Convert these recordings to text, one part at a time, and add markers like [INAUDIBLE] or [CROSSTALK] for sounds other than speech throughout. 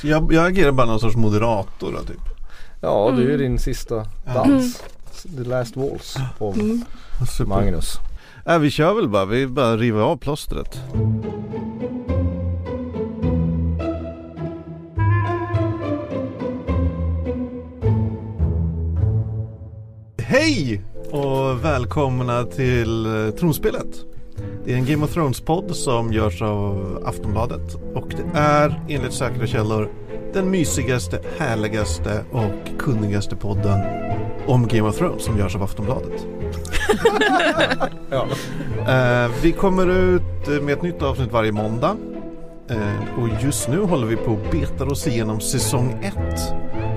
Så jag, jag agerar bara någon sorts moderator då, typ. Ja du är Mm. din sista dans. The last waltz på Mm. Super. Magnus. Äh, vi kör väl bara, vi bara river av plåstret. Hej och välkomna till eh, Tronspelet. Det är en Game of Thrones-podd som görs av Aftonbladet och det är enligt säkra källor den mysigaste, härligaste och kunnigaste podden om Game of Thrones som görs av Aftonbladet. [LAUGHS] Ja. Eh, vi kommer ut med ett nytt avsnitt varje måndag. Eh, och just nu håller vi på och betar oss igenom säsong 1.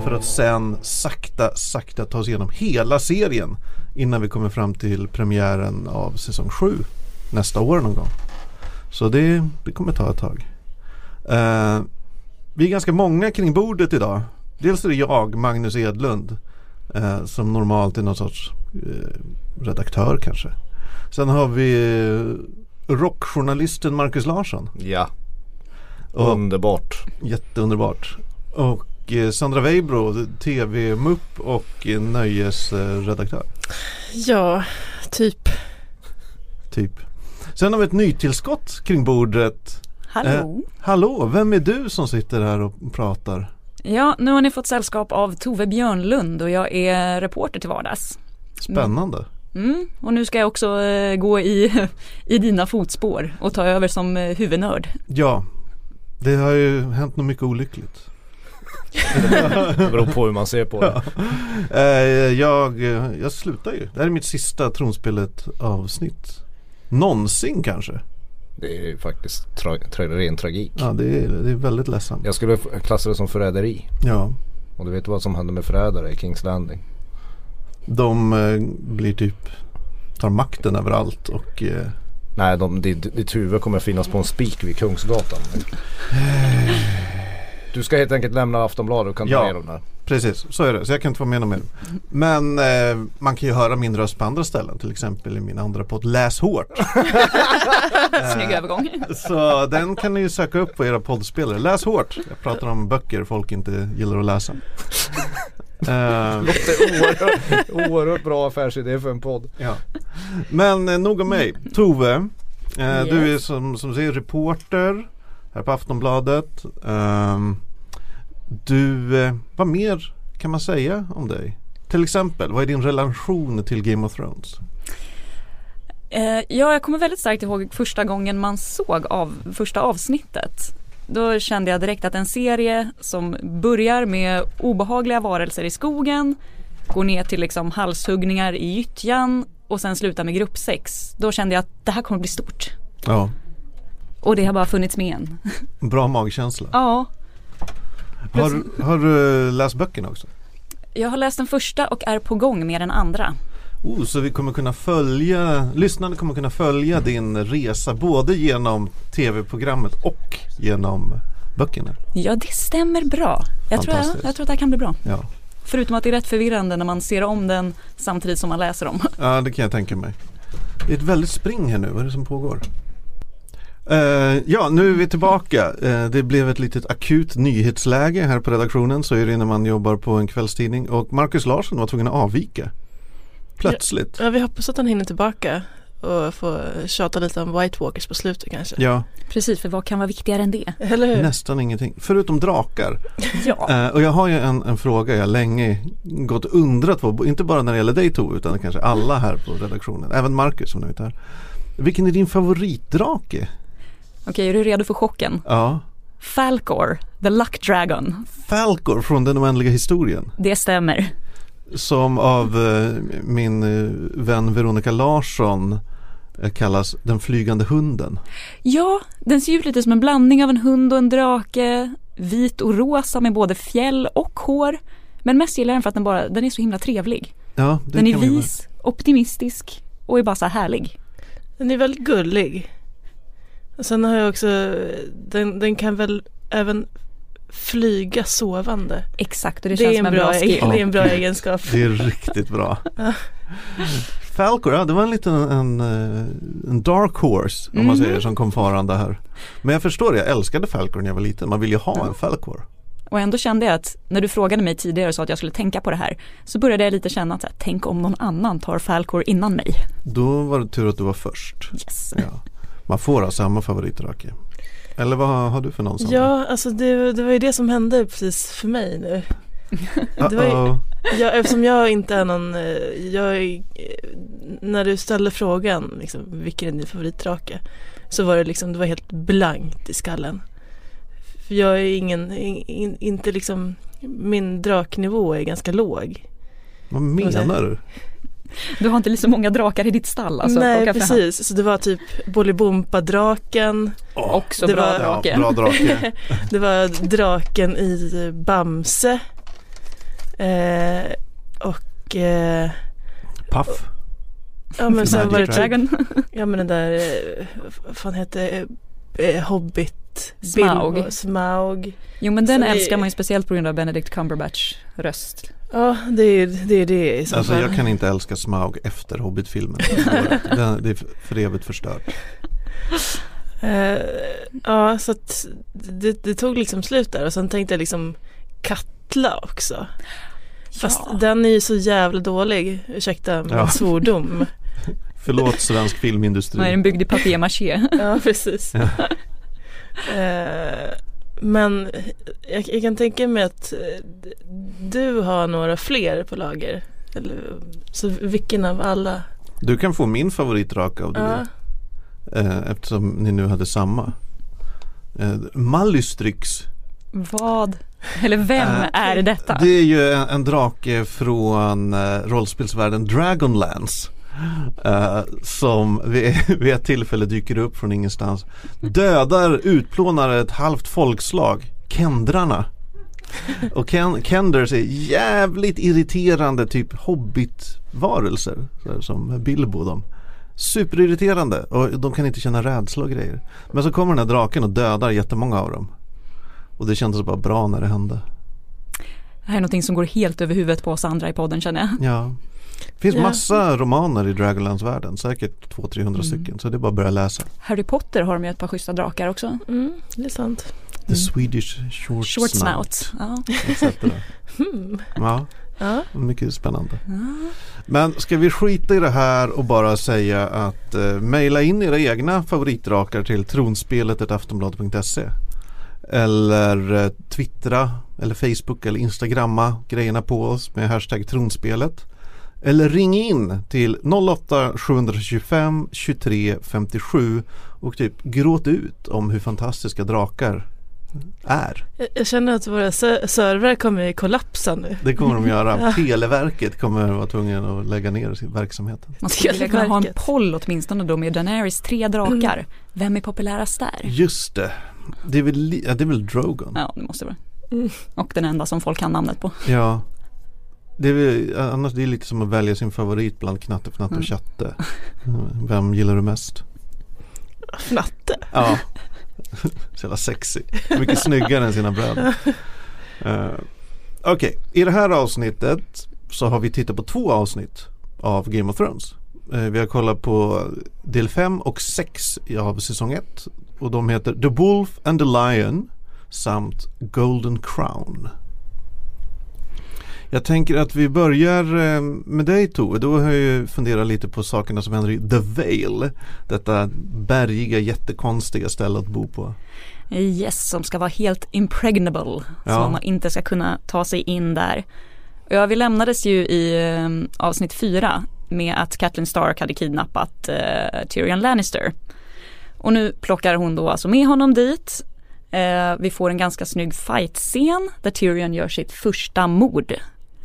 För att sen sakta, sakta ta oss igenom hela serien. Innan vi kommer fram till premiären av säsong 7 nästa år någon gång. Så det, det kommer ta ett tag. Eh, vi är ganska många kring bordet idag. Dels är det jag, Magnus Edlund. Eh, som normalt är någon sorts eh, redaktör kanske. Sen har vi eh, rockjournalisten Marcus Larsson. Ja, Och, underbart. jätteunderbart. Och eh, Sandra Weibro, tv-mupp och eh, nöjesredaktör. Ja, typ. Typ. Sen har vi ett nytillskott kring bordet. Hallå! Hallå, vem är du som sitter här och pratar? Ja, nu har ni fått sällskap av Tove Björnlund och jag är reporter till vardags. Spännande. Mm, och nu ska jag också eh, gå i, [LAUGHS] i dina fotspår och ta över som eh, huvudnörd. Ja, det har ju hänt något mycket olyckligt. Det beror på hur man ser på det. Eh, jag, eh, jag slutar ju. Det här är mitt sista tronspelet avsnitt. Någonsin kanske. Det är ju faktiskt tra- tra- ren tragik. Ja, det är, det är väldigt ledsamt. Jag skulle klassa det som förräderi. Ja, Och du vet vad som hände med förrädare i Kings Landing? de eh, blir typ tar makten över allt och eh, Nej, de, ditt, ditt huvud kommer finnas på en spik vid Kungsgatan. Du ska helt enkelt lämna Aftonbladet och kan ta Ja. ner dem där. Precis, så är det. Så jag kan inte vara med mer. Men eh, man kan ju höra min röst på andra ställen. Till exempel i min andra podd Läs hårt. [LAUGHS] Snygg övergång. Så den kan ni ju söka upp på era poddspelare. Läs hårt. Jag pratar om böcker folk inte gillar att läsa. [LAUGHS] Eh, är oerhört, oerhört bra affärsidé för en podd. Ja. Men eh, nog om mig. Tove, eh, du är Yes. som, som säger reporter här på Aftonbladet. Ehm, du, eh, vad mer kan man säga om dig? Till exempel, vad är din relation till Game of Thrones? Eh, ja, jag kommer väldigt starkt ihåg första gången man såg av första avsnittet. Då kände jag direkt att en serie som börjar med obehagliga varelser i skogen, går ner till liksom halshuggningar i gyttjan och sen slutar med gruppsex. Då kände jag att det här kommer bli stort. Ja, Och det har bara funnits med en. bra magkänsla. Ja, Har, du- har du läst böckerna också? jag har läst den första och är på gång med den andra. Oh, så vi kommer kunna följa, lyssnarna kommer kunna följa din resa både genom tv-programmet och genom böckerna. Ja, det stämmer bra. Jag tror, jag, jag tror att det här kan bli bra. Ja. Förutom att det är rätt förvirrande när man ser om den samtidigt som man läser om. Ja, det kan jag tänka mig. Det är ett väldigt spring här nu, vad är det som pågår? Eh, ja, nu är vi tillbaka. Eh, det blev ett litet akut nyhetsläge här på redaktionen. Så är det när man jobbar på en kvällstidning. Och Marcus Larsson var tvungen att avvika. Plötsligt. Ja, vi hoppas att han hinner tillbaka och får tjata lite om White Walkers på slutet kanske. Ja, Precis, för vad kan vara viktigare än det? Eller hur? nästan ingenting. Förutom drakar. [LAUGHS] Ja. Eh, och jag har ju en, en fråga jag länge gått och undrat på. Inte bara när det gäller dig Tove, utan kanske alla här på redaktionen. Även Marcus som nu är här. Vilken är din favoritdrake? Okej, är du redo för chocken? Ja. Falcor, the luck dragon. Falcor från den oändliga historien. Det stämmer. Som av eh, min eh, vän Veronica Larsson eh, kallas den flygande hunden. Ja, den ser ut lite som en blandning av en hund och en drake. Vit och rosa med både fjäll och hår. Men mest gillar jag den för att den, bara, den är så himla trevlig. Ja, det Den är vis, optimistisk och är bara så här härlig. Den är väldigt gullig. Sen har jag också, den, den kan väl även flyga sovande. Exakt, och det, Det, känns är som en bra bra, skill. det är en bra egenskap. Det är riktigt bra. [LAUGHS] Falcor, ja det var en liten en, eh, en dark horse om man Mhm. säger som kom farande här. Men jag förstår det, jag älskade Falcor när jag var liten. Man vill ju ha en Falcor. Och ändå kände jag att när du frågade mig tidigare och sa att jag skulle tänka på det här så började jag lite känna att tänk om någon annan tar Falkor innan mig. Då var det tur att du var först. Yes. Ja. Man får ha samma favoritdrake. Eller vad har du för någon Sandra? Ja, alltså det, det var ju det som hände precis för mig nu. det var ju-. Jag, eftersom jag inte är någon, eh, jag eh, när du ställde frågan liksom, vilken är din favoritdrake? Så var det liksom, det var helt blankt i skallen. För jag är ingen, in, in, inte liksom, min draknivå är ganska låg. Vad menar du? Du har inte så många drakar i ditt stall alltså? Nej precis, så det var typ Bolibompa-draken, Också Det bra var- Ja, drake. bra drake. [LAUGHS] det var draken i Bamse eh, och eh, Puff. ja men sen var det typ Dragon. Ja men den där, eh, vad fan hette eh, Hobbit, Smaug. Bilbo, Smaug. Jo men den Så det- älskar man ju speciellt på grund av Benedict Cumberbatch röst. Ja det är det, är det i så Alltså fall. jag kan inte älska Smaug efter Hobbit-filmen. [LAUGHS] Den, det är för evigt förstört. Eh, ja så att det, det tog liksom slut där och sen tänkte jag liksom Katla också. Fast Ja. den är ju så jävla dålig, ursäkta min Ja. svordom. [LAUGHS] Förlåt svensk filmindustri. Är den byggd i papier-maché. ja precis. Ja. Eh, men jag, jag kan tänka mig att eh, du har några fler på lager. Eller, så vilken av alla? Du kan få min favoritdrake av det. Ja. Eh, eftersom ni nu hade samma. Eh, Mallystrix. Vad? Eller vem är detta? Det är ju en, en drake från rollspelsvärlden Dragonlance. Eh, som vid, [LAUGHS] vid ett tillfälle dyker upp från ingenstans. Dödar, utplånar ett halvt folkslag. Kendrarna. Och Ken, Kenders är jävligt irriterande typ hobbitvarelser. Som Bilbo de. Superirriterande och de kan inte känna rädsla och grejer. Men så kommer den här draken och dödar jättemånga av dem. Och det kändes bara bra när det hände. Det här är någonting som går helt över huvudet på oss andra i podden känner jag. Ja. Det finns Ja. massa romaner i Dragonlance-världen, säkert 200-300 Mm. stycken. Så det är bara att börja läsa. Harry Potter har de ju ett par schyssta drakar också. Mm, det är sant. The Swedish Short, Short Snout. snout. Ja. Hmm. Ja, Ja. mycket spännande. Ja. Men ska vi skita i det här och bara säga att eh, mejla in era egna favoritdrakar till tronspelet.aftonbladet.se Eller eh, twittra eller Facebook eller instagramma grejerna på oss med hashtag tronspelet. Eller ring in till 08 725 23 57 och typ gråt ut om hur fantastiska drakar är. Jag, jag känner att våra servrar kommer kollapsa nu. Det kommer de göra. [LAUGHS] Ja. Televerket kommer vara tvungen att lägga ner verksamheten. Man skulle vilja kunna ha en poll åtminstone då med Daenerys tre drakar. Vem är populärast där? Just det. Det är väl, ja, det är väl Drogon? Ja, det måste vara. Mm. Och den enda som folk kan namnet på. Ja. Det är väl, annars det är lite som att välja sin favorit bland Knatte, Fnatte och Mm. Tjatte. [LAUGHS] Vem gillar du mest? Fnatte. Ja. [LAUGHS] Så jävla sexy. Mycket snyggare än sina bröder. Uh, [LAUGHS] Okej, i det här avsnittet så har vi tittat på två avsnitt av Game of Thrones. Eh, vi har kollat på del 5 och 6 av säsong 1 och de heter The Wolf and the Lion samt Golden Crown. Jag tänker att vi börjar eh, med dig Tove. Då har jag ju funderat lite på sakerna som händer i The Vale. Detta bergiga jättekonstiga ställe att bo på. Yes, som ska vara helt impregnable. Ja. Så man inte ska kunna ta sig in där. Ja, vi lämnades ju i eh, avsnitt fyra med att Catelyn Stark hade kidnappat eh, Tyrion Lannister. Och nu plockar hon då alltså med honom dit. Eh, vi får en ganska snygg fight-scen där Tyrion gör sitt första mord.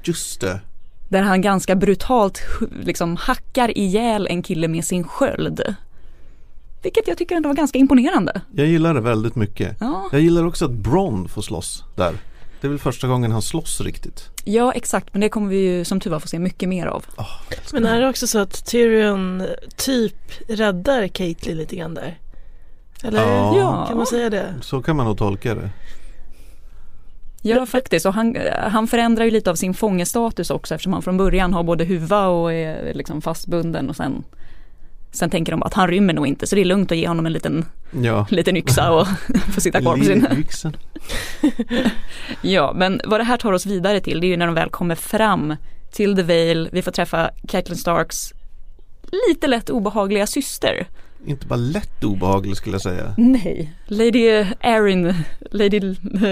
Just det. Där han ganska brutalt liksom hackar ihjäl en kille med sin sköld. Vilket jag tycker ändå var ganska imponerande. Jag gillar det väldigt mycket. Ja, Jag gillar också att Bron får slåss där. Det är väl första gången han slåss riktigt. ja exakt, men det kommer vi ju som tur var få se mycket mer av. Men är det också så att Tyrion typ räddar Caitlyn lite grann där? Eller Ja. kan man säga det? Så kan man nog tolka det. Ja faktiskt och han, han förändrar ju lite av sin fångestatus också eftersom han från början har både huva och är liksom fastbunden och sen Sen tänker de att han rymmer nog inte så det är lugnt att ge honom en liten, Ja. [LAUGHS] liten yxa och [LAUGHS] få sitta kvar på sin. [LAUGHS] Ja, men vad det här tar oss vidare till det är ju när de väl kommer fram till The Vale, vi får träffa Catelyn Starks lite lätt obehagliga syster. Inte bara lätt obehaglig skulle jag säga. Nej, Lady Erin, Lady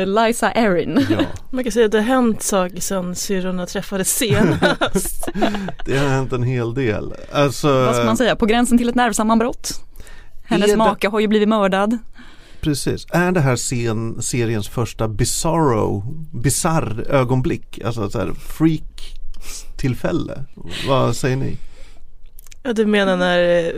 Liza Erin. Ja, Man kan säga att det har hänt saker sedan syrrorna träffades senast. [LAUGHS] det har hänt en hel del. Alltså, Vad ska man säga, på gränsen till ett nervsammanbrott. Hennes det- make har ju blivit mördad. precis. Är det här scen, seriens första bizarro, bizarr ögonblick? Alltså så här freak tillfälle. Vad säger ni? Ja, du menar när eh,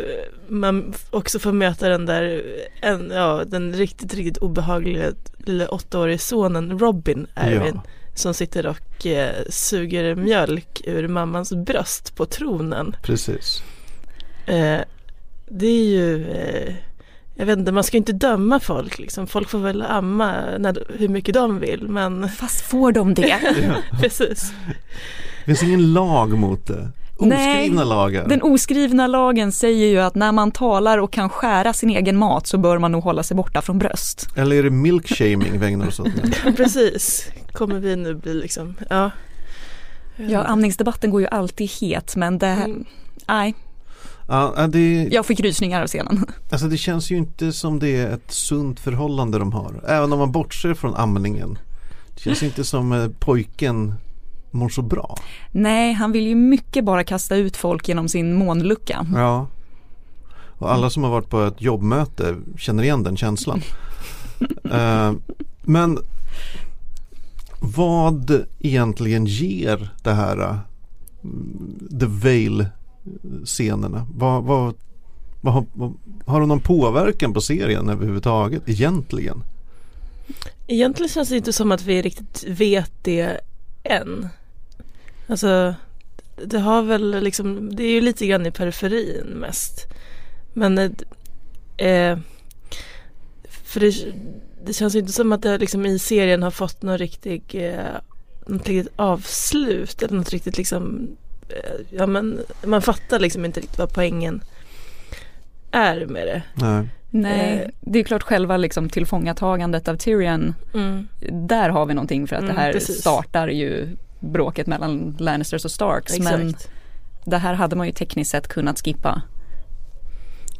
man också får möta den där, en, ja, den riktigt, riktigt obehagliga lilla åttaåriga sonen Robin Erwin. Ja. Som sitter och eh, suger mjölk ur mammans bröst på tronen. Precis. Eh, det är ju, eh, jag vet inte, man ska inte döma folk liksom. Folk får väl amma när, hur mycket de vill men Fast får de det? [LAUGHS] Precis. Det finns ingen lag mot det. Nej, Oskrivna lagar. Den oskrivna lagen säger ju att när man talar och kan skära sin egen mat så bör man nog hålla sig borta från bröst. Eller är det milkshaming vi ägnar oss åt nu? Precis, kommer vi nu bli liksom, ja. Ja, amningsdebatten går ju alltid het men det, Mm. nej, Ja, det, jag fick rysningar av scenen. [LAUGHS] alltså det känns ju inte som det är ett sunt förhållande de har. Även om man bortser från amningen. Det känns inte som eh, pojken mår så bra. Nej, han vill ju mycket bara kasta ut folk genom sin månlucka. Ja. Och alla som har varit på ett jobbmöte känner igen den känslan. [LAUGHS] Eh, men vad egentligen ger det här eh, The Veil scenerna? Vad, vad, vad, har- vad, har de någon påverkan på serien överhuvudtaget egentligen? Egentligen känns det inte som att vi riktigt vet det än. Alltså, det har väl liksom, det är ju lite grann i periferin mest. Men, eh, eh, för det, det känns ju inte som att det liksom i serien har fått någon riktig, eh, något riktigt avslut eller något riktigt liksom, eh, ja men man fattar liksom inte riktigt vad poängen är med det. Nej. Nej, Eh. det är klart själva liksom tillfångatagandet av Tyrion, Mm. där har vi någonting för att Mm, det här precis. startar ju bråket mellan Lannisters och Starks. Men Exakt. det här hade man ju tekniskt sett kunnat skippa.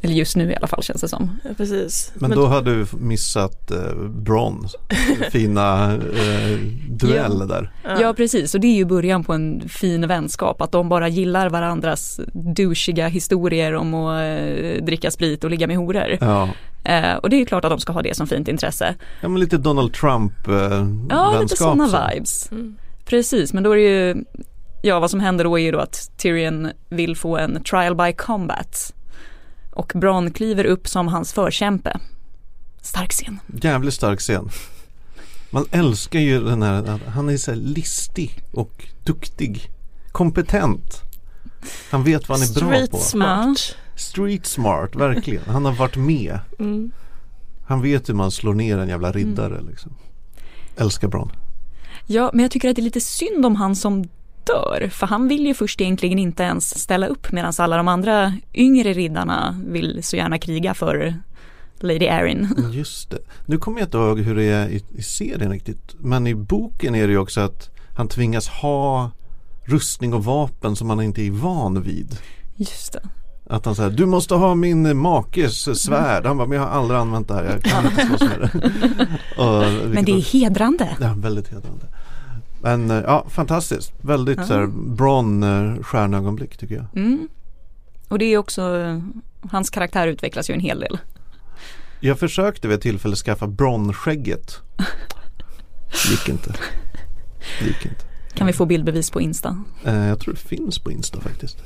Eller just nu i alla fall känns det som. Ja, precis. Men då hade du missat eh, Bron [LAUGHS] fina eh, duell Ja. där. Ja. precis och det är ju början på en fin vänskap att de bara gillar varandras douchiga historier om att eh, dricka sprit och ligga med horor. Ja. Eh, och det är ju klart att de ska ha det som fint intresse. ja, men lite Donald Trump eh, Ja, lite sådana så. vibes. Mm. Precis, men då är det ju, ja vad som händer då är ju då att Tyrion vill få en trial by combat. Och Bronn kliver upp som hans förkämpe. Stark scen. Jävligt stark scen. Man älskar ju den här, han är så listig och duktig. Kompetent. Han vet vad han är bra Street på. smart. Street smart, verkligen. Han har varit med. Mm. Han vet hur man slår ner en jävla riddare liksom. Älskar Bron. Ja, men jag tycker att det är lite synd om han som dör. För han vill ju först egentligen inte ens ställa upp medan alla de andra yngre riddarna vill så gärna kriga för Lady Erin. [LAUGHS] Just det. Nu kommer jag inte ihåg hur det är i, i serien riktigt. Men i boken är det ju också att han tvingas ha rustning och vapen som han inte är van vid. Just det. Att han säger du måste ha min makes svärd. Han bara, men jag har aldrig använt det här. Jag kan inte slåss [LAUGHS] med det. Och, Men det är hedrande. Ja, väldigt hedrande. Men eh, ja, fantastiskt. Väldigt Ja. så här Bron eh, stjärnögonblick tycker jag. Mm. Och det är också, hans karaktär utvecklas ju en hel del. Jag försökte vid ett tillfälle skaffa Bron-skägget. Gick inte. Gick inte. Kan vi få bildbevis på Insta? Eh, jag tror det finns på Insta faktiskt.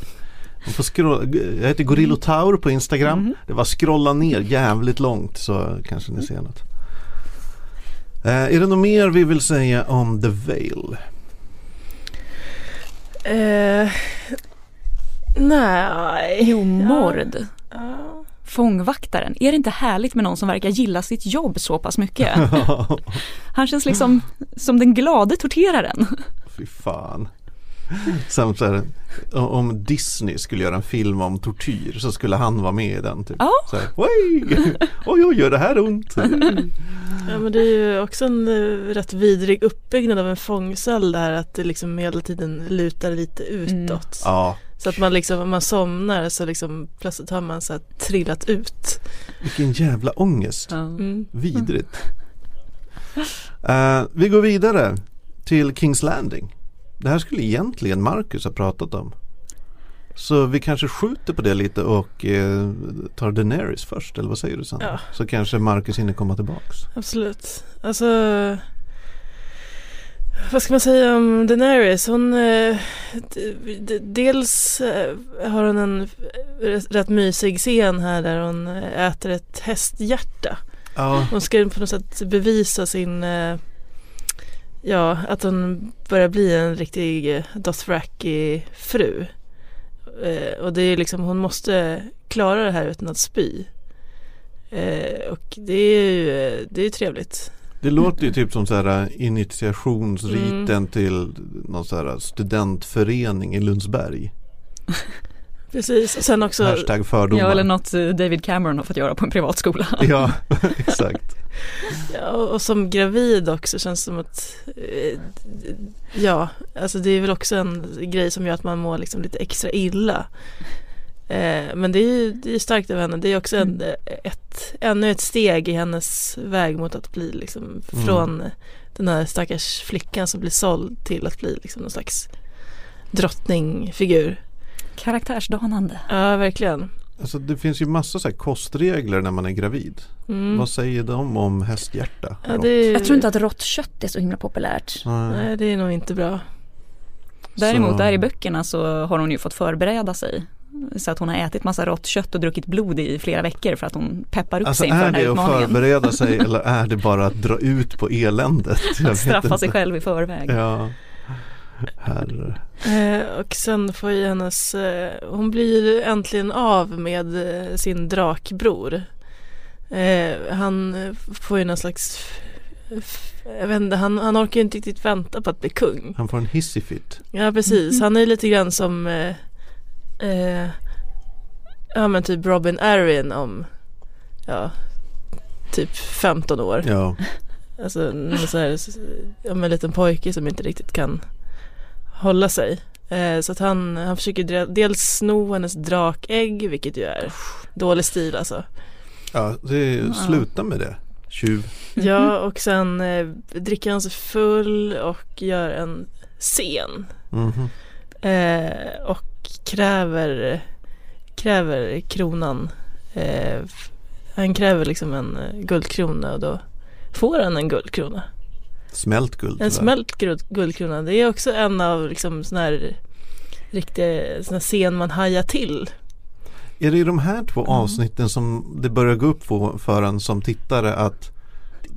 Man får scrolla, jag heter Gorillo Taur på Instagram. Mhm. Det var scrolla ner jävligt långt så kanske ni ser något. Eh, är det något mer vi vill säga om The Veil? Eh, nej. Jo, mord. Ja. Fångvaktaren. Är det inte härligt med någon som verkar gilla sitt jobb så pass mycket? [LAUGHS] Han känns liksom som den glade torteraren. Fy fan. [LAUGHS] Samt så här, om Disney skulle göra en film om tortyr så skulle han vara med i den. Typ. Ja. Så här, oj, oj, oj, gör det här ont? Ja men det är ju också en eh, rätt vidrig uppbyggnad av en fångcell där att det liksom hela tiden lutar lite utåt. Ja, Så att man liksom, om man somnar så liksom plötsligt har man så här trillat ut. vilken jävla ångest. Ja. Mm. Vidrigt. Eh, vi går vidare till Kings Landing. Det här skulle egentligen Marcus ha pratat om. Så vi kanske skjuter på det lite och eh, tar Daenerys först, eller vad säger du Sandra? Ja. Så kanske Marcus hinner komma tillbaks. Absolut. Alltså vad ska man säga om Daenerys? Hon eh, dels eh, har hon en rätt, rätt mysig scen här där hon eh, äter ett hästhjärta. Ja, Hon ska på något sätt bevisa sin eh, Ja, att hon börjar bli en riktig eh, Dothraki fru. Eh, och det är liksom, hon måste klara det här utan att spy. Eh, och det är ju eh, det är trevligt. det låter ju typ som så här eh, initiationsriten Mm. till någon så här studentförening i Lundsberg. [LAUGHS] Precis, och sen också Hashtag fördomar. ja, eller något eh, David Cameron har fått göra på en privatskola. [LAUGHS] Ja, exakt. [LAUGHS] Ja, och som gravid också känns det som att eh, Ja, alltså det är väl också en grej som gör att man mår liksom lite extra illa. Eh, men det är ju det är starkt av henne. Det är också en, ett, ännu ett steg i hennes väg mot att bli liksom Mm. från den här stackars flickan som blir såld till att bli liksom någon slags drottningfigur. Karaktärsdanande. Ja, verkligen. Alltså det finns ju massa så här kostregler när man är gravid. Mm. Vad säger de om hästhjärta? Ja, det är, Jag tror inte att rått kött är så himla populärt. Nej. Nej, det är nog inte bra. Däremot Så- där i böckerna så har hon ju fått förbereda sig. Så att hon har ätit massa rått kött och druckit blod i flera veckor för att hon peppar upp Alltså sig inför är den här det att utmaningen. förbereda sig [LAUGHS] eller är det bara att dra ut på eländet? Att straffa sig själv i förväg. Ja. Herre. Eh, och sen får ju hennes, eh, hon blir äntligen av med eh, sin drakbror. Eh, han får ju någon slags, jag vet inte, han, han orkar ju inte riktigt vänta på att bli kung. Han får en hissifit. Ja precis, han är lite grann som, ja men typ Robin Arryn om, ja, typ 15 år. Ja. Alltså någon så här, ja, en liten pojke som inte riktigt kan hålla sig. Eh, så att han, han försöker dels sno hennes drakägg, vilket ju är dålig stil alltså. ja, det sluta med det. Tjuv. Ja, [LAUGHS] och sen eh, dricker han sig full och gör en scen. Mhm. Eh, och kräver, kräver kronan. Eh, han kräver liksom en eh, guldkrona och då får han en guldkrona. Smält guld. En smält guld- guldkrona. Det är också en av liksom sån här riktiga sån här scen man hajar till. Är det i de här två Mm. avsnitten som det börjar gå upp för, för en som tittare att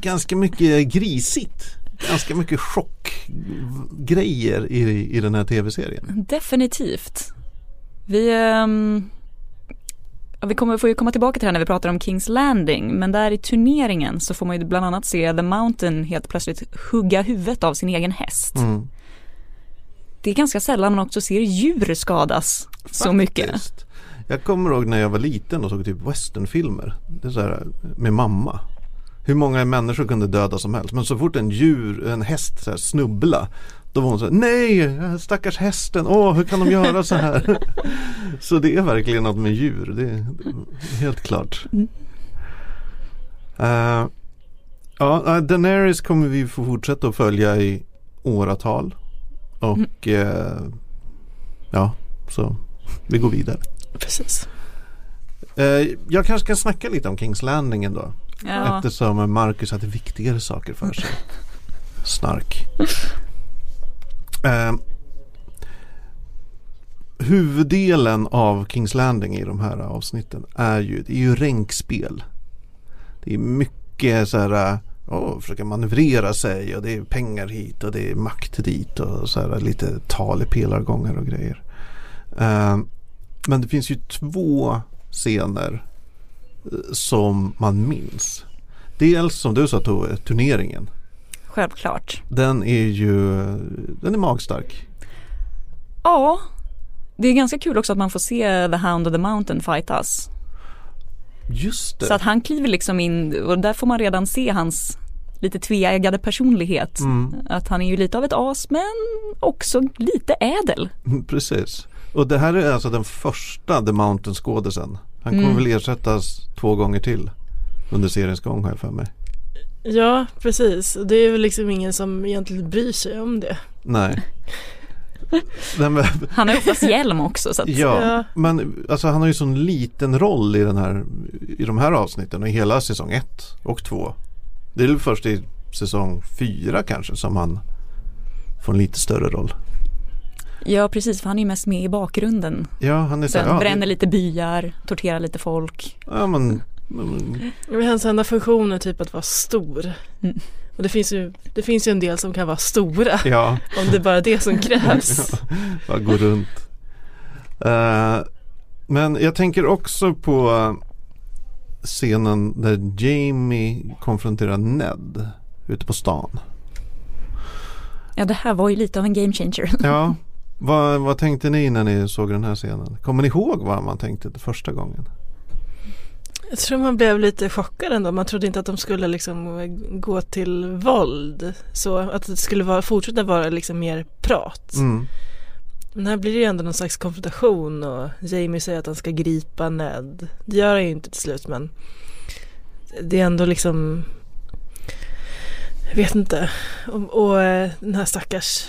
ganska mycket grisigt. Ganska mycket chockgrejer i, i den här tv-serien. Definitivt. Vi, ja, vi kommer, får ju komma tillbaka till det här när vi pratar om Kings Landing, men där i turneringen så får man ju bland annat se The Mountain helt plötsligt hugga huvudet av sin egen häst. Mm. Det är ganska sällan man också ser djur skadas så mycket. Faktiskt. Jag kommer ihåg när jag var liten och såg typ westernfilmer. Det är så här, med mamma. Hur många människor kunde döda som helst. Men så fort en djur, en häst så här, snubbla. Då var hon så här, nej stackars hästen, åh hur kan de göra så här? [LAUGHS] så det är verkligen något med djur, det är, helt klart. Eh, ja, eh, Daenerys kommer vi få fortsätta att följa i åratal. Och eh, ja, så vi går vidare. Precis. Eh, jag kanske ska snacka lite om Kings Landing ändå. Ja. Eftersom Marcus hade viktigare saker för sig. [LAUGHS] Snark. Eh, huvuddelen av Kings Landing i de här avsnitten är ju, det är ju ränkspel. Det är mycket så här, oh, försöka manövrera sig och det är pengar hit och det är makt dit och så här lite tal i pelargångar och grejer. Eh, men det finns ju två scener eh, som man minns. Dels som du sa Tove, turneringen. Självklart. Den är ju den är magstark. Ja, det är ganska kul också att man får se The Hound of the Mountain fightas. Just det. Så att han kliver liksom in och där får man redan se hans lite tveeggade personlighet. Mm. Att han är ju lite av ett as men också lite ädel. Precis. Och det här är alltså den första The Mountain skådisen. Han kommer Mm. väl ersättas två gånger till under seriens gång har jag för mig. Ja, precis. Och det är väl liksom ingen som egentligen bryr sig om det. Nej. Han har oftast hjälm också så att ja, Ja. men alltså han har ju sån liten roll i, den här, i de här avsnitten och i hela säsong ett och två. Det är väl först i säsong fyra kanske som han får en lite större roll. Ja precis för han är ju mest med i bakgrunden. Ja, han är så Sen ja, bränner det, lite byar, torterar lite folk. ja, men, men, Men hans enda funktion är typ att vara stor. Mm. Och det finns, ju, det finns ju en del som kan vara stora ja. om det är bara det som krävs. [LAUGHS] Bara gå runt. Eh, men jag tänker också på scenen där Jamie konfronterar Ned ute på stan. Ja det här var ju lite av en game changer. [LAUGHS] Ja, vad, vad tänkte ni när ni såg den här scenen? Kommer ni ihåg vad man tänkte första gången? Jag tror man blev lite chockad ändå. Man trodde inte att de skulle liksom gå till våld. Så att det skulle vara, fortsätta vara liksom mer prat. Mm. Men här blir det ju ändå någon slags konfrontation och Jamie säger att han ska gripa Ned. Det gör han ju inte till slut men det är ändå liksom jag vet inte. Och, och eh, den här stackars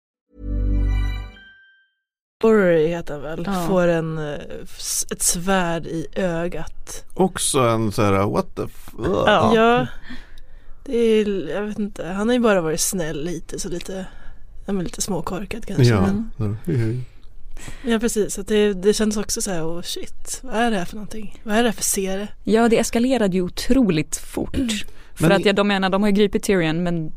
Story heter han väl, Ja. får en, eh, ett svärd i ögat. Också en så här what the f- ugh. Ja, det är, jag vet inte, han har ju bara varit snäll lite så lite, ja men lite småkorkad kanske. Ja. Men, ja precis, så att det, det känns också så här, oh shit, vad är det här för någonting? Vad är det här för serie? Ja det eskalerade ju otroligt fort. För Men- att ja, de menar, de har ju gripit Tyrion men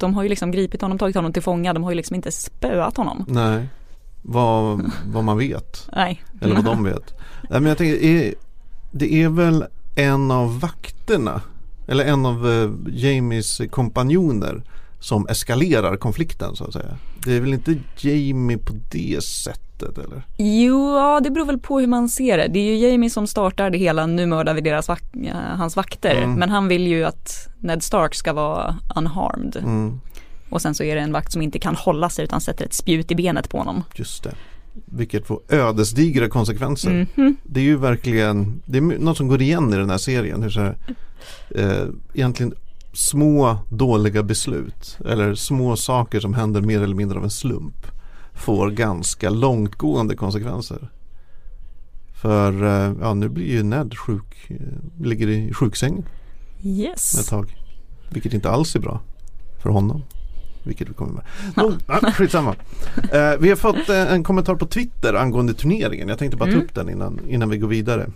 de har ju liksom gripit honom, tagit honom till fånga, de har ju liksom inte spöat honom. Nej, vad, vad man vet. [LAUGHS] Nej. Eller vad de vet. Nej, men jag tänker, är, det är väl en av vakterna eller en av eh, Jamies kompanjoner som eskalerar konflikten så att säga. Det är väl inte Jamie på det sättet eller? Jo, ja, det beror väl på hur man ser det. Det är ju Jamie som startar det hela, nu mördar vi deras vak- ja, hans vakter. Mm. Men han vill ju att Ned Stark ska vara unharmed. Mm, Och sen så är det en vakt som inte kan hålla sig utan sätter ett spjut i benet på honom. just det. Vilket får ödesdigra konsekvenser. Mhm. Det är ju verkligen, det är något som går igen i den här serien. Hur så här, eh, egentligen små dåliga beslut eller små saker som händer mer eller mindre av en slump får ganska långtgående konsekvenser. För eh, ja, nu blir ju Ned sjuk, eh, ligger i sjuksängen ett Yes. tag. Vilket inte alls är bra för honom. Vilket vi kommer med. No, ah, skitsamma. Eh, vi har fått eh, en kommentar på Twitter angående turneringen. Jag tänkte bara ta Mm. upp den innan, innan vi går vidare.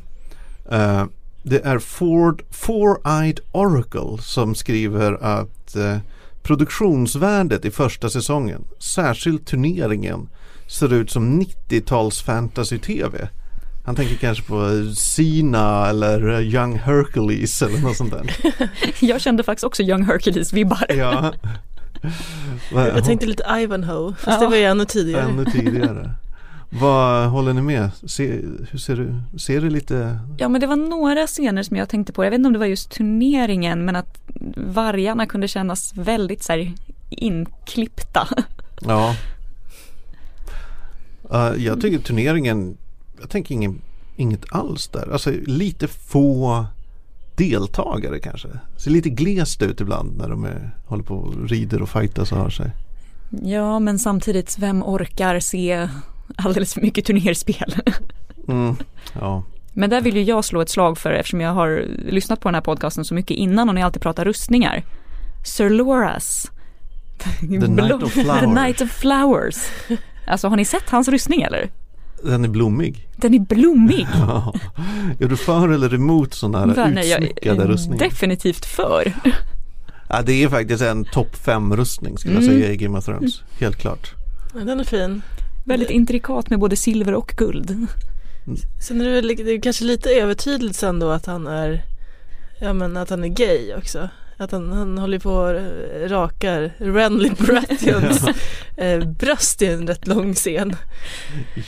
Eh, det är Ford Four-Eyed Oracle som skriver att eh, produktionsvärdet i första säsongen, särskilt turneringen, ser ut som 90-tals fantasy-tv. Han tänker kanske på Sina eller eh, Young Hercules eller något sånt där. [LAUGHS] Jag kände faktiskt också Young Hercules-vibbar. Ja. [LAUGHS] Jag tänkte lite Ivanhoe, fast Ja. det var ju ännu tidigare. Ännu tidigare. Vad håller ni med? Se, hur ser du? Ser det lite? Ja men det var några scener som jag tänkte på, jag vet inte om det var just turneringen men att vargarna kunde kännas väldigt så här inklippta. [LAUGHS] Ja. Uh, jag tycker turneringen, jag tänker ingen, inget alls där. Alltså lite få deltagare kanske. Ser lite glest ut ibland när de är, håller på och rider och fightas och har sig. Ja men samtidigt, vem orkar se alldeles för mycket turnerspel? [LAUGHS] Mm. Ja. Men där vill ju jag slå ett slag för eftersom jag har lyssnat på den här podcasten så mycket innan och ni alltid pratar rustningar. Sir Loras The Night of [LAUGHS] The. Night of Flowers. Alltså har ni sett hans rustning eller? Den är blommig. Den är blommig. [LAUGHS] Ja. Är du för eller emot sådana här nej, jag utsmyckade är rustningar? definitivt för. [LAUGHS] Ja, det är faktiskt en topp fem rustning skulle jag Mm. säga i Game of Thrones. Helt klart. Den är fin. Väldigt intrikat med både silver och guld. Sen är det, väl, det är kanske lite övertydligt sen då att han är Ja men att han är gay också. Att han, han håller på och rakar Renly Baratheons [LAUGHS] eh, bröst i en rätt lång scen.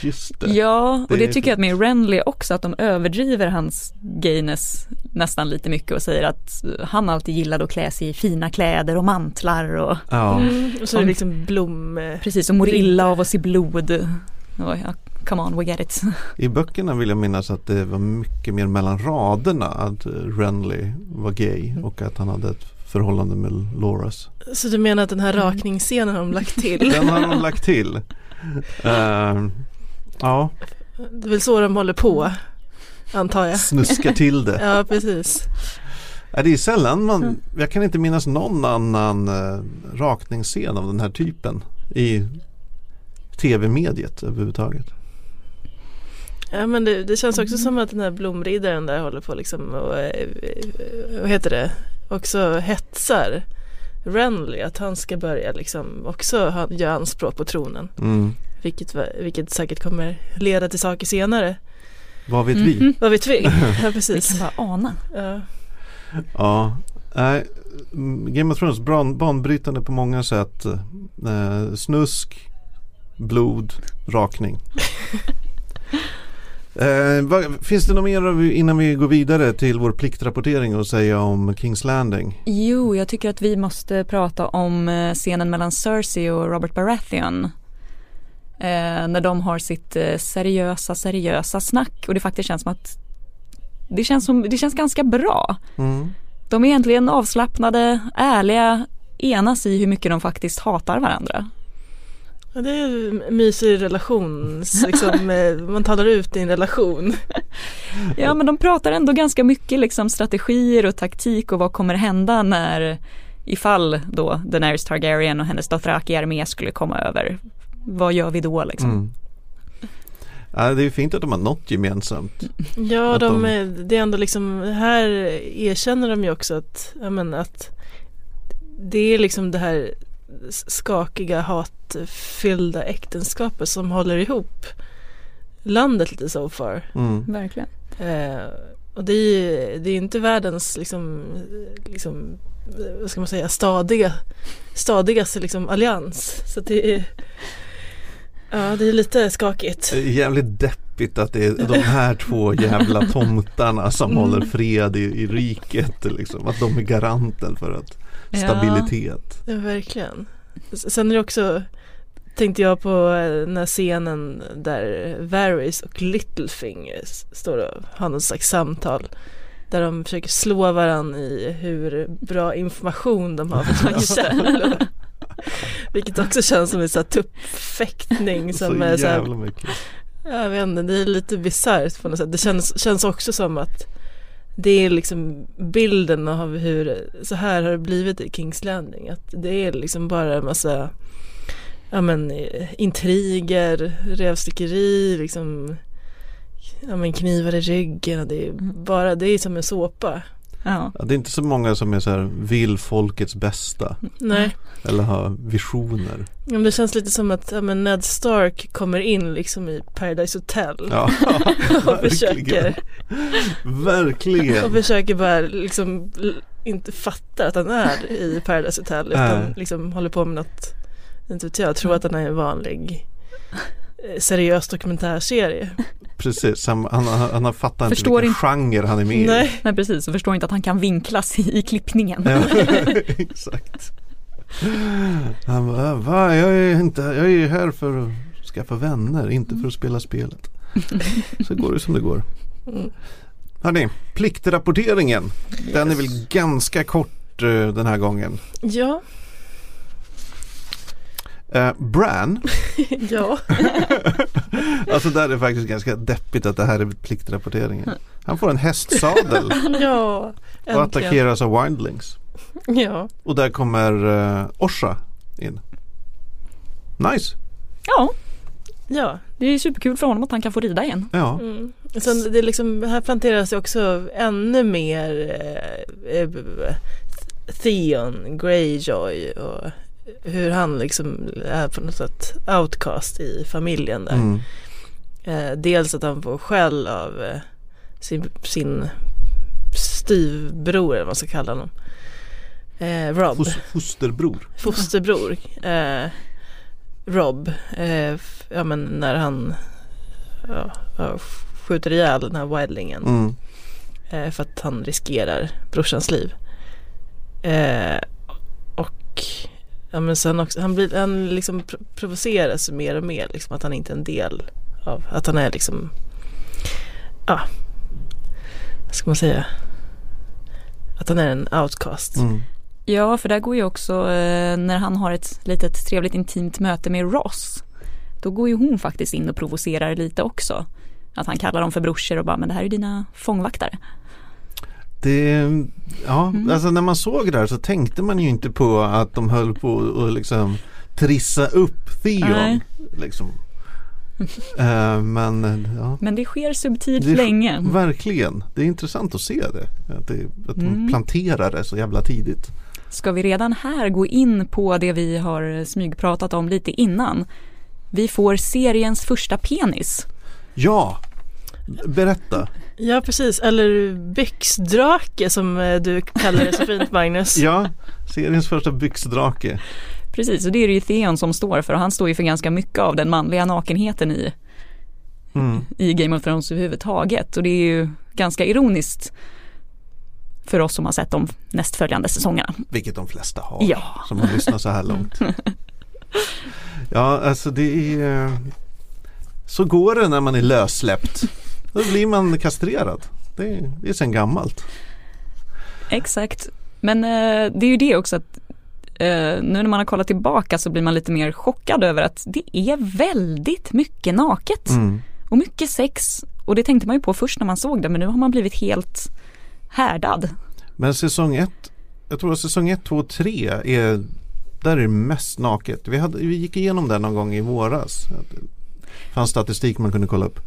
Just det. Ja, och Det det, tycker jag att med Renly också att de överdriver hans gayness nästan lite mycket och säger att han alltid gillade att klä sig i fina kläder och mantlar och Ja. Mm. Och så är det liksom blom... precis och mår illa av att se blod. Oj, ja, come on, we get it. [LAUGHS] I böckerna vill jag minnas att det var mycket mer mellan raderna att Renly var gay Mm. och att han hade ett förhållande med Loras. Så du menar att den här Mm. rakningsscenen har de lagt till? Den har de lagt till. [LAUGHS] Ehm, ja, Det är väl så de håller på, antar jag. snuska till det. [LAUGHS] Ja, precis. Det är sällan man, jag kan inte minnas någon annan eh, rakningsscen av den här typen i tv-mediet överhuvudtaget. Ja men det, det känns också som att den här blomriddaren där håller på liksom och, eh, vad heter det, också hetsar Renly att han ska börja liksom också ha, göra anspråk på tronen. Mm. Vilket, vilket säkert kommer leda till saker senare. Vad vet vi? Mhm. Vad vet vi? [LAUGHS] Ja Vi precis. kan bara ana. Ja. Ja, nej, mm, Game of Thrones ban, banbrytande på många sätt. Eh, snusk, blod, rakning. [LAUGHS] Eh, vad, finns det något mer innan vi går vidare till vår pliktrapportering och säga om Kings Landing? Jo, jag tycker att vi måste prata om eh, scenen mellan Cersei och Robert Baratheon. Eh, när de har sitt eh, seriösa, seriösa snack och det faktiskt känns som att det känns, som, det känns ganska bra. Mm. De är egentligen avslappnade, ärliga, enas i hur mycket de faktiskt hatar varandra. Ja, det är en mysig relation, [LAUGHS] liksom, eh, man talar ut i en relation. Ja men de pratar ändå ganska mycket liksom strategier och taktik och vad kommer hända när ifall då Daenerys Targaryen och hennes Dothraki-armé skulle komma över. Vad gör vi då liksom? Mm. Ja, det är fint att de har något gemensamt. Ja, de, de- är, det är ändå liksom, här erkänner de ju också att, men att det är liksom det här skakiga hatfyllda äktenskapet som håller ihop landet lite so far. Mm. Verkligen. Eh, och det är ju det är inte världens liksom, liksom, vad ska man säga, stadiga, stadigaste liksom allians. Så det är, ja det är lite skakigt. Det är jävligt deppigt att det är de här två jävla tomtarna som Mm. håller fred i, i riket. Liksom. Att de är garanten för att Ja. Ja, stabilitet. verkligen. Sen är det också, tänkte jag på eh, den här scenen där Varys och Littlefinger står och har något slags samtal. Där de försöker slå varandra i hur bra information de har för [LAUGHS] sina källor. Vilket också känns som en sån här tuppfäktning Så som är så här, mycket. jag vet inte, det är lite bisarrt på något sätt. Det känns, känns också som att det är liksom bilden av hur, så här har det blivit i Kings Landing. Att det är liksom bara en massa, ja men intriger, rövstickeri, liksom, ja men knivar i ryggen. och Det är bara, det är som en såpa. Ja. Ja, det är inte så många som är så här vill folkets bästa Nej, eller har visioner. men det känns lite som att ja, men Ned Stark kommer in liksom i Paradise Hotel. Ja, [LAUGHS] och försöker. Verkligen. Och försöker bara liksom inte fatta att han är i Paradise Hotel utan Nej. liksom håller på med något, inte vet jag, tror att han är en vanlig seriös dokumentärserie. Precis, han, han, han, han har fattat inte Förstår vilken inte. genre han är med i. Nej, Nej precis, och förstår inte att han kan vinklas i, i klippningen. Ja, [LAUGHS] exakt. Han bara, va? Jag är, inte, jag är här för att skaffa vänner, inte för att spela spelet. Så går det som det går. Mm. Hörni, pliktrapporteringen. Den är väl ganska kort eh, den här gången. ja, Eh, Bran, [LAUGHS] ja, [LAUGHS] alltså där är det faktiskt ganska deppigt att det här är pliktrapporteringen. Han får en hästsadel [LAUGHS] ja, och attackeras av wildlings. Ja, Och där kommer uh, Orsa in. Nice. Ja, Ja, det är superkul för honom att han kan få rida igen. Ja. mm. Sen det liksom, här planteras också ännu mer eh, eh, Theon Greyjoy och hur han liksom är på något sätt outcast i familjen där. Mm. Eh, dels att han får skäll av eh, sin, sin styvbror eller vad man ska kalla honom. Eh, Rob, Fos- fosterbror. fosterbror. Eh, Rob, eh, ja men när han ja, ja, skjuter ihjäl den här wildlingen. Mm. Eh, för att han riskerar brorsans liv. Eh, och ja, men sen också, han, blir, han liksom pro- provoceras mer och mer liksom att han inte är en del av, att han är liksom, ja, vad ska man säga, att han är en outcast. Mm. Ja, för där går ju också eh, när han har ett litet trevligt intimt möte med Ross. Då går ju hon faktiskt in och provocerar lite också. Att han kallar dem för brorsor och bara, men det här är dina fångvaktare. Det, ja, Mm. alltså när man såg det här så tänkte man ju inte på att de höll på att liksom trissa upp Theon. Liksom. Eh, men ja, Men det sker subtilt Det länge. verkligen. Det är intressant att se det. Att, det, att de Mm. planterar det så jävla tidigt. Ska vi redan här gå in på det vi har smygpratat om lite innan? Vi får seriens första penis. Ja, berätta. Ja precis, eller byxdrake som eh, du kallar det så fint [LAUGHS] Magnus. Ja, seriens första byxdrake. Precis, och det är det ju Theon som står för och han står ju för ganska mycket av den manliga nakenheten i, Mm. i Game of Thrones överhuvudtaget. Och det är ju ganska ironiskt för oss som har sett de nästföljande säsongerna. Vilket de flesta har Ja. som har lyssnat så här långt. [LAUGHS] Ja, alltså det är eh, Så går det när man är lössläppt. Då blir man kastrerad. Det är, det är sen gammalt. Exakt, men eh, det är ju det också att eh, nu när man har kollat tillbaka så blir man lite mer chockad över att det är väldigt mycket naket Mm. och mycket sex. Och det tänkte man ju på först när man såg det men nu har man blivit helt härdad. Men säsong ett Jag tror att säsong ett, två, tre är Där är det mest naket. Vi, hade, vi gick igenom det någon gång i våras. Det fanns statistik man kunde kolla upp.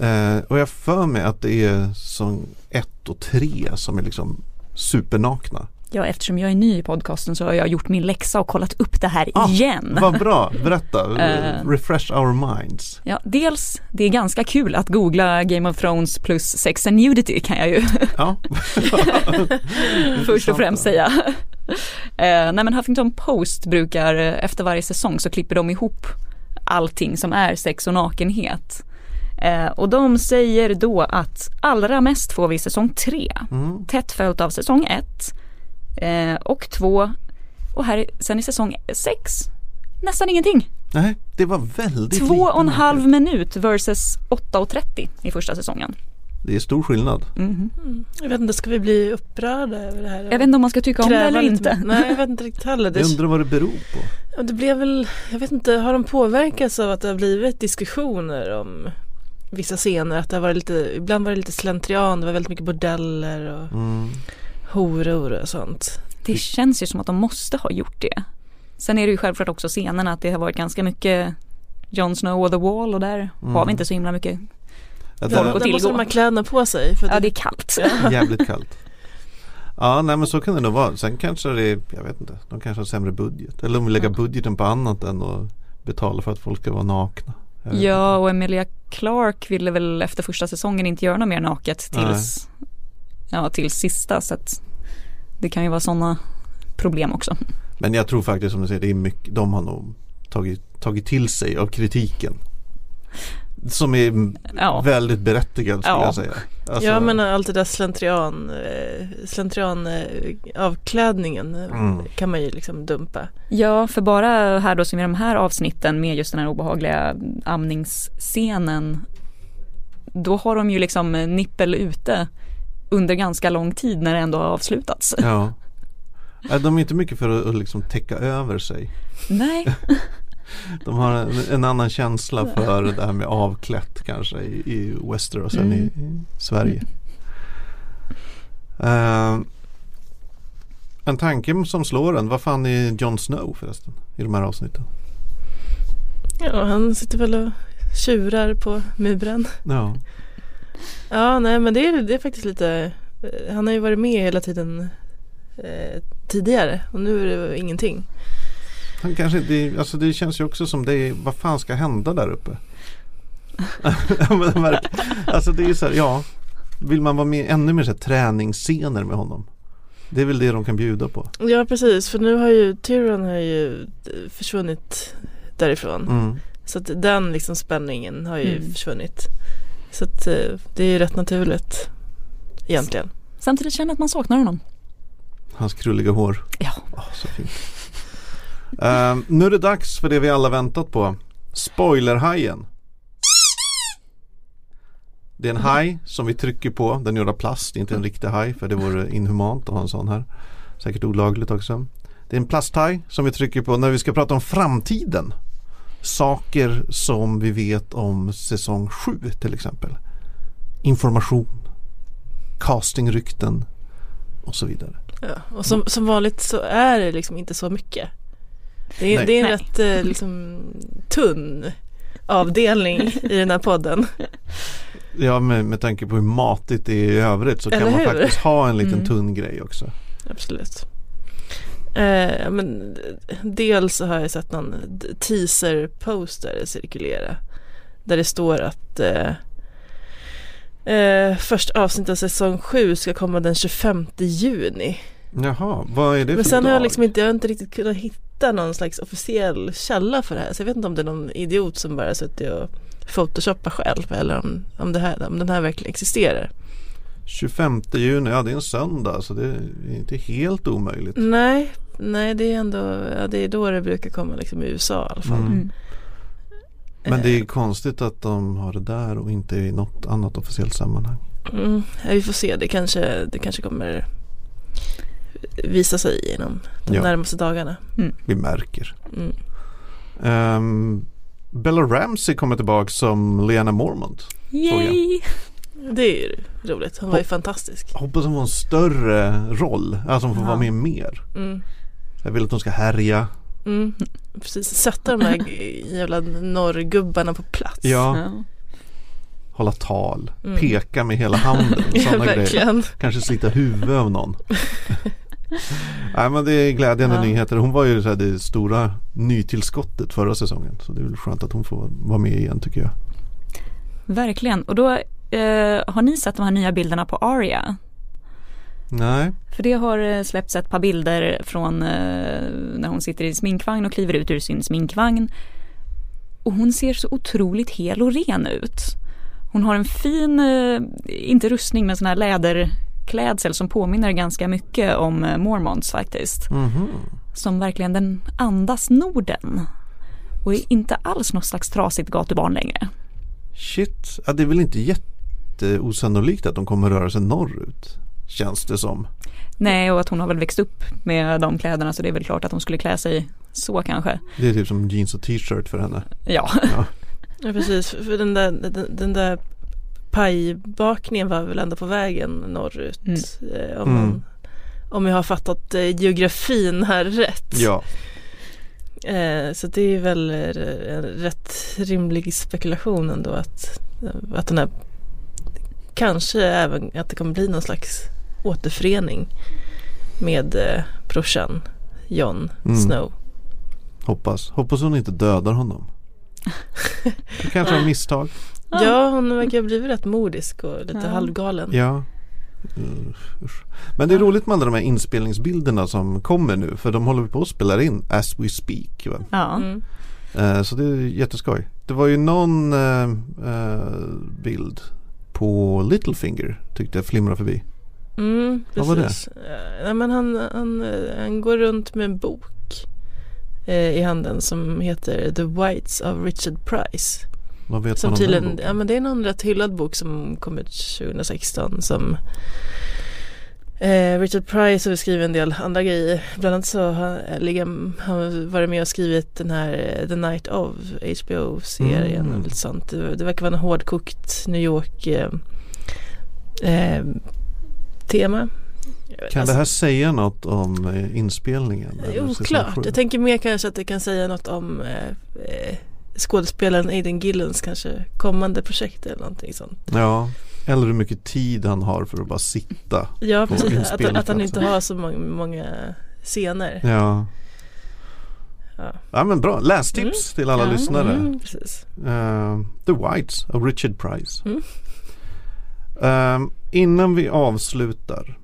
Eh, och jag för mig att det är säsong ett och tre som är liksom supernakna. Ja, eftersom jag är ny i podcasten så har jag gjort min läxa och kollat upp det här Ah, igen. Vad bra, berätta. [LAUGHS] Eh. Refresh our minds. Ja, dels, det är ganska kul att googla Game of Thrones plus sex and nudity kan jag ju [LAUGHS] Ja. [LAUGHS] först och främst säga. Eh, nej men Huffington Post brukar efter varje säsong så klipper de ihop allting som är sex och nakenhet. Eh, och de säger då att allra mest får vi säsong 3, Mm. tätt följt av säsong 1 eh, och 2 och här sen i säsong 6 nästan ingenting. Nej, det var väldigt Två och en halv minut versus 8.30 i första säsongen. Det är stor skillnad. Mhm. Jag vet inte, ska vi bli upprörda över det här? Jag vet inte om man ska tycka om det eller inte. mer? Nej, jag vet inte riktigt heller. [LAUGHS] Det, Jag undrar vad det beror på. det blev väl, jag vet inte, har de påverkats av att det har blivit diskussioner om vissa scener? Att det varit lite, ibland var det lite slentrian, det var väldigt mycket bordeller och Mm. horor och sånt. Det känns ju som att de måste ha gjort det. Sen är det ju självklart också scenerna att det har varit ganska mycket Jon Snow och The Wall och där Mm. har vi inte så himla mycket. Ja, Folk det och Där måste tillgå. de ha kläderna på sig. För Ja det, det är kallt. är [LAUGHS] jävligt kallt. Ja, nej men så kan det nog vara. Sen kanske det är, jag vet inte, de kanske har sämre budget. Eller de vill lägga budgeten på annat än att betala för att folk ska vara nakna. Ja och Emilia Clark ville väl efter första säsongen inte göra något mer naket tills, ja, tills sista så att det kan ju vara sådana problem också. Men jag tror faktiskt som du säger, det är mycket, de har nog tagit, tagit till sig av kritiken. Som är Ja. väldigt berättigad skulle Ja. jag säga. Alltså, Jag menar allt det där slentrian, eh, slentrian eh, avklädningen eh, Mm. kan man ju liksom dumpa. Ja, för bara här då som i de här avsnitten med just den här obehagliga amningsscenen då har de ju liksom nippel ute under ganska lång tid när det ändå har avslutats. Ja. Nej, De är inte mycket för att, att liksom täcka över sig. Nej, [LAUGHS] De har en, en annan känsla för det här med avklätt kanske i, i Westeros än i, i Sverige. Eh, En tanke som slår en, vad fan är Jon Snow förresten i de här avsnitten? Ja, han sitter väl och tjurar på muren. Ja, Ja, nej men det är, det är faktiskt lite eh, Han har ju varit med hela tiden eh, tidigare och nu är det ingenting. Han kanske inte, alltså det känns ju också som det är, vad fan ska hända där uppe? [LAUGHS] Alltså det är ju så här, ja, vill man vara med ännu mer så här, träningsscener med honom? Det är väl det de kan bjuda på. Ja precis för nu har ju Tyrion har ju eh, försvunnit därifrån. Mm. Så att den liksom spänningen har ju Mm. försvunnit. Så att eh, det är ju rätt naturligt egentligen. Samtidigt känner jag att man saknar honom. Hans krulliga hår. Ja. Åh, så fint. Uh, nu är det dags för det vi alla väntat på. Spoilerhajen. Det är en haj som vi trycker på. Den är gjord av plast, inte en riktig haj för det vore inhumant att ha en sån här. Säkert olagligt också. Det är en plasthaj som vi trycker på när vi ska prata om framtiden. Saker som vi vet om säsong 7 till exempel. Information, castingrykten och så vidare. Ja. Och som, som vanligt så är det liksom inte så mycket. Det är, det är en rätt eh, liksom tunn avdelning i den här podden. Ja med, med tanke på hur matigt det är i övrigt så kan Eller man hur? faktiskt ha en liten Mm. tunn grej också. Absolut. Eh, men dels så har jag sett någon teaser-poster cirkulera. Där det står att eh, eh, första avsnittet av säsong 7 ska komma den 25 juni. Jaha, vad är det Men för sen har jag dag? liksom inte, jag har inte riktigt kunnat hitta någon slags officiell källa för det här. Så jag vet inte om det är någon idiot som bara suttit och photoshoppar själv eller om, om, det här, om den här verkligen existerar. 25 juni, ja det är en söndag så det är inte helt omöjligt. Nej, nej det är ändå, ja, det är då det brukar komma liksom i USA i alla fall. Mm. Mm. Men det är konstigt att de har det där och inte i något annat officiellt sammanhang. Mm, ja, vi får se, det kanske, det kanske kommer visa sig inom de Ja. närmaste dagarna. Vi märker. Mm. Ehm, Bella Ramsey kommer tillbaka som Lena Mormont. Yay! Det är ju roligt, hon var ju fantastisk. Hoppas hon får en större roll, alltså hon får Ja. vara med mer. Mm. Jag vill att hon ska härja. Mm. Precis, sätta de här jävla norrgubbarna på plats. Ja, Ja. hålla tal, Mm. peka med hela handen. [LAUGHS] Ja, Sådana grejer. verkligen. Kanske slita huvudet av någon. [LAUGHS] [LAUGHS] Nej men det är glädjande Ja. nyheter. Hon var ju så här det stora nytillskottet förra säsongen. Så det är väl skönt att hon får vara med igen tycker jag. Verkligen. Och då eh, har ni sett de här nya bilderna på Aria? Nej, För det har eh, släppts ett par bilder från eh, när hon sitter i sminkvagn och kliver ut ur sin sminkvagn. Och hon ser så otroligt hel och ren ut. Hon har en fin, eh, inte rustning men sån här läderklädsel som påminner ganska mycket om eh, Mormons faktiskt. Mhm. Som verkligen den andas Norden. Och är inte alls något slags trasigt gatubarn längre. shit. Ja, det är väl inte jätteosannolikt att de kommer röra sig norrut. Känns det som. Nej och att hon har väl växt upp med de kläderna så det är väl klart att hon skulle klä sig så kanske. Det är typ som jeans och t-shirt för henne. Ja. Ja [LAUGHS] precis, för för den där, den, den där pajbakningen var väl ändå på vägen norrut. Mm. Eh, om, Mm. man, om jag har fattat eh, geografin här rätt. Ja, Eh, så det är väl eh, en rätt rimlig spekulation ändå att, att den här kanske även att det kommer bli någon slags återförening med eh, brorsan Jon Mm. Snow. hoppas. Hoppas hon inte dödar honom. [LAUGHS] Det kanske var misstag. Ja, hon verkar ha blivit rätt mordisk och lite Ja. halvgalen. Ja. Usch, usch. Men det är roligt med alla de här inspelningsbilderna som kommer nu. För de håller på att spela in as we speak. Va? ja. Mm. Eh, så det är jätteskoj. Det var ju någon eh, eh, bild på Littlefinger tyckte jag flimrade förbi. Mm, Vad var det? Nej, men han, han, han går runt med en bok i handen som heter The Whites of Richard Price. Vad vet Som man om den tydligen, boken? ja men det är någon rätt hyllad bok som kom ut 2016 som eh, Richard Price har skrivit en del andra grejer. Bland annat så har eh, han har varit med och skrivit den här eh, The Night of HBO-serien Mm. och lite sånt. Det, det verkar vara en hårdkokt New York eh, eh, tema Kan alltså, det här säga något om eh, inspelningen? Oklart. Jag tänker mer kanske att det kan säga något om eh, eh, skådespelaren Aiden Gillens kanske kommande projekt eller någonting sånt. Ja, eller hur mycket tid han har för att bara sitta. Ja, precis. Att, att han inte har så många, många scener. Ja, Ja. ja men bra. Lästips till alla Ja. lyssnare. Mm, precis. Eh, The Whites av Richard Price. Mm. Eh, innan vi avslutar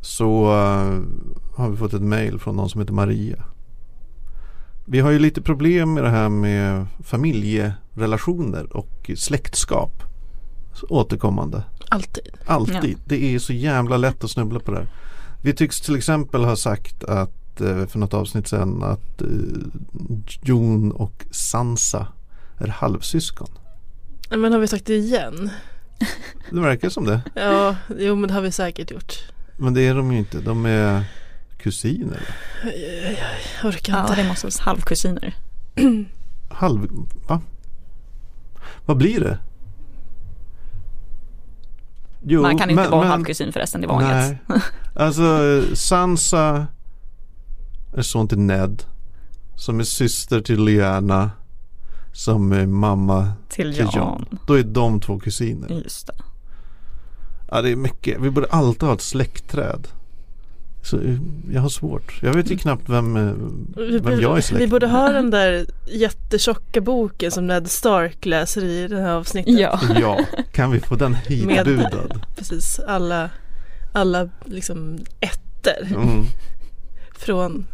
så eh, har vi fått ett mail från någon som heter Maria. Vi har ju lite problem med det här med familjerelationer och släktskap. Återkommande. Alltid. Alltid. Det är så jävla lätt att snubbla på det här. Vi tycks till exempel ha sagt att eh, för något avsnitt sedan att eh, Jon och Sansa är halvsyskon. Men har vi sagt det igen? Det verkar som det. Ja, jo men det har vi säkert gjort. Men det är de ju inte. De är kusiner. Jag orkar Ja, inte. det måste vara halvkusiner. [CLEARS THROAT] Halv... Va? Vad blir det? Jo, Man kan inte men- vara men- halvkusin förresten, det var inget. Nej. [LAUGHS] Alltså Sansa är son till Ned. Som är syster till Lyanna. Som är mamma Till till. Jon. Då är de två kusiner. Just det. Ja det är mycket. Vi borde alltid ha ett släktträd. Så eh, jag har svårt. Jag vet ju knappt vem, eh, Vi, vem jag är släkt vi borde ha den där jättetjocka boken som Ned Stark läser i det här avsnittet. Ja. [LAUGHS] Ja, kan vi få den hitbudad? Precis, alla, alla liksom ettor Mm. [LAUGHS] från,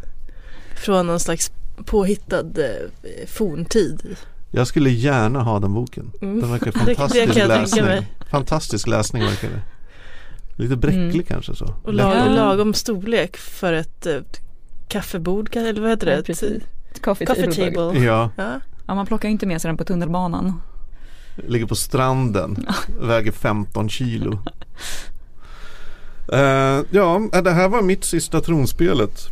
från någon slags påhittad eh, forntid. Jag skulle gärna ha den boken. Mm. Den verkar [LAUGHS] Det- det fantastisk kan jag tänka läsning. mig. Fantastisk läsning verkar det. Lite bräcklig Mm. kanske så. Och lag, Ja. lagom storlek för ett eh, kaffebord, eller vad heter det? Ja, precis. Coffee, Coffee table. table. Ja, Ja. Ja, man plockar inte med sig den på tunnelbanan. ligger på stranden. [LAUGHS] Väger 15 kilo. Eh, ja, det här var mitt sista tronspelet.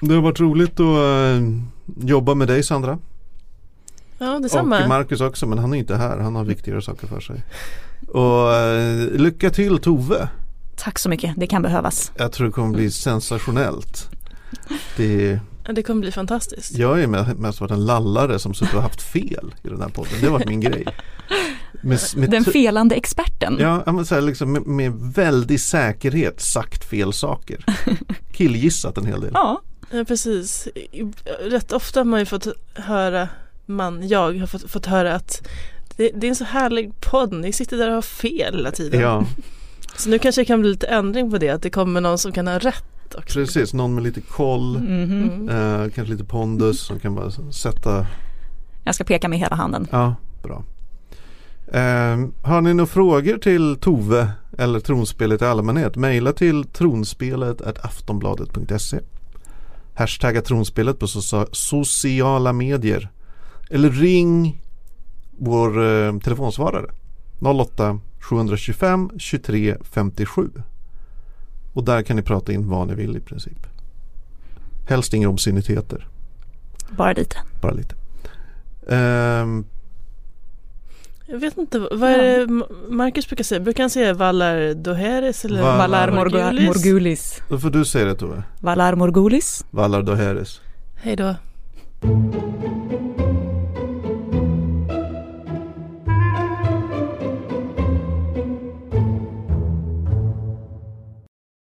Det har varit roligt att eh, jobba med dig Sandra. Ja, detsamma. Och Marcus också, men han är inte här. Han har viktigare saker för sig. Och eh, lycka till Tove. Tack så mycket, det kan behövas. Jag tror det kommer bli sensationellt. Det, det kommer bli fantastiskt. jag är med- mest varit en lallare som suttit och haft fel i den här podden. Det har varit min [LAUGHS] grej. Med, med Den felande experten. Ja, men så här, liksom med, med väldig säkerhet sagt fel saker. Killgissat en hel del. Ja, Ja, precis. Rätt ofta har man ju fått höra, man, jag har fått, fått höra att det, det är en så härlig podd, ni sitter där och har fel hela tiden. Ja, Så nu kanske det kan bli lite ändring på det, att det kommer någon som kan ha rätt också. precis. Någon med lite koll. mhm. Mm. Eh, kanske lite pondus som kan bara sätta jag ska peka med hela handen. Ja, bra. Eh, har ni några frågor till Tove eller tronspelet i allmänhet? Maila till tronspelet aftonbladet.se Hashtagga tronspelet på socia- sociala medier. Eller ring vår eh, telefonsvarare 08 725 23 57. Och där kan ni prata in vad ni vill i princip. Helst inga obsceniteter, Bara lite. bara lite. Ehm, Jag vet inte, vad är det Ma- Marcus brukar säga? Brukar han säga Valar Doheres eller Valar Valar Morgulis? Morgulis. Då får du säga det Tove. Valar Morgulis. Valar Doheres. Hej då.